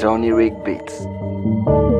Sony Rig Beats.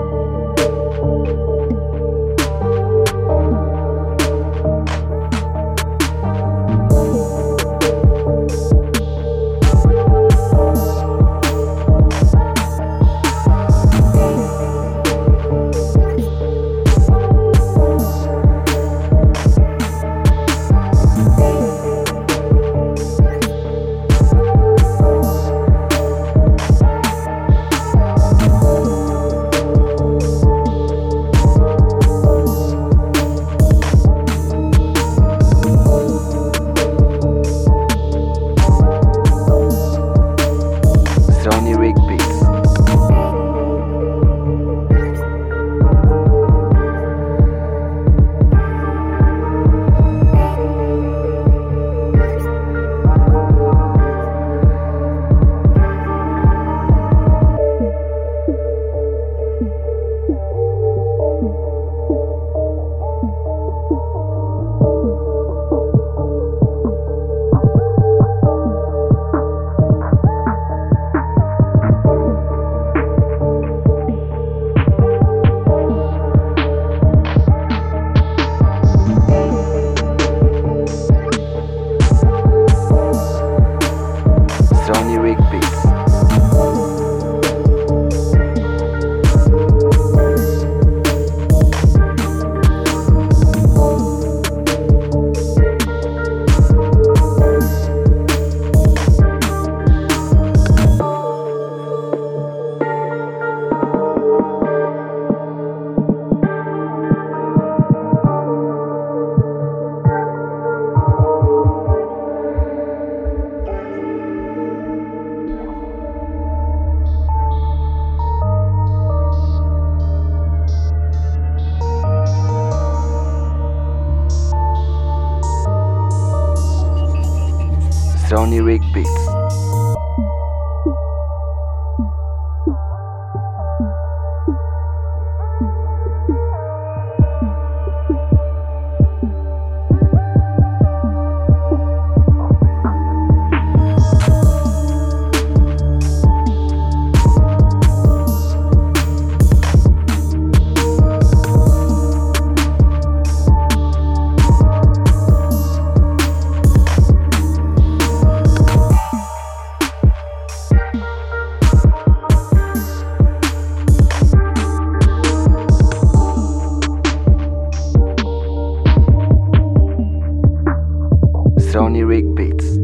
Sony Rig Beats. Sony Rig Beats.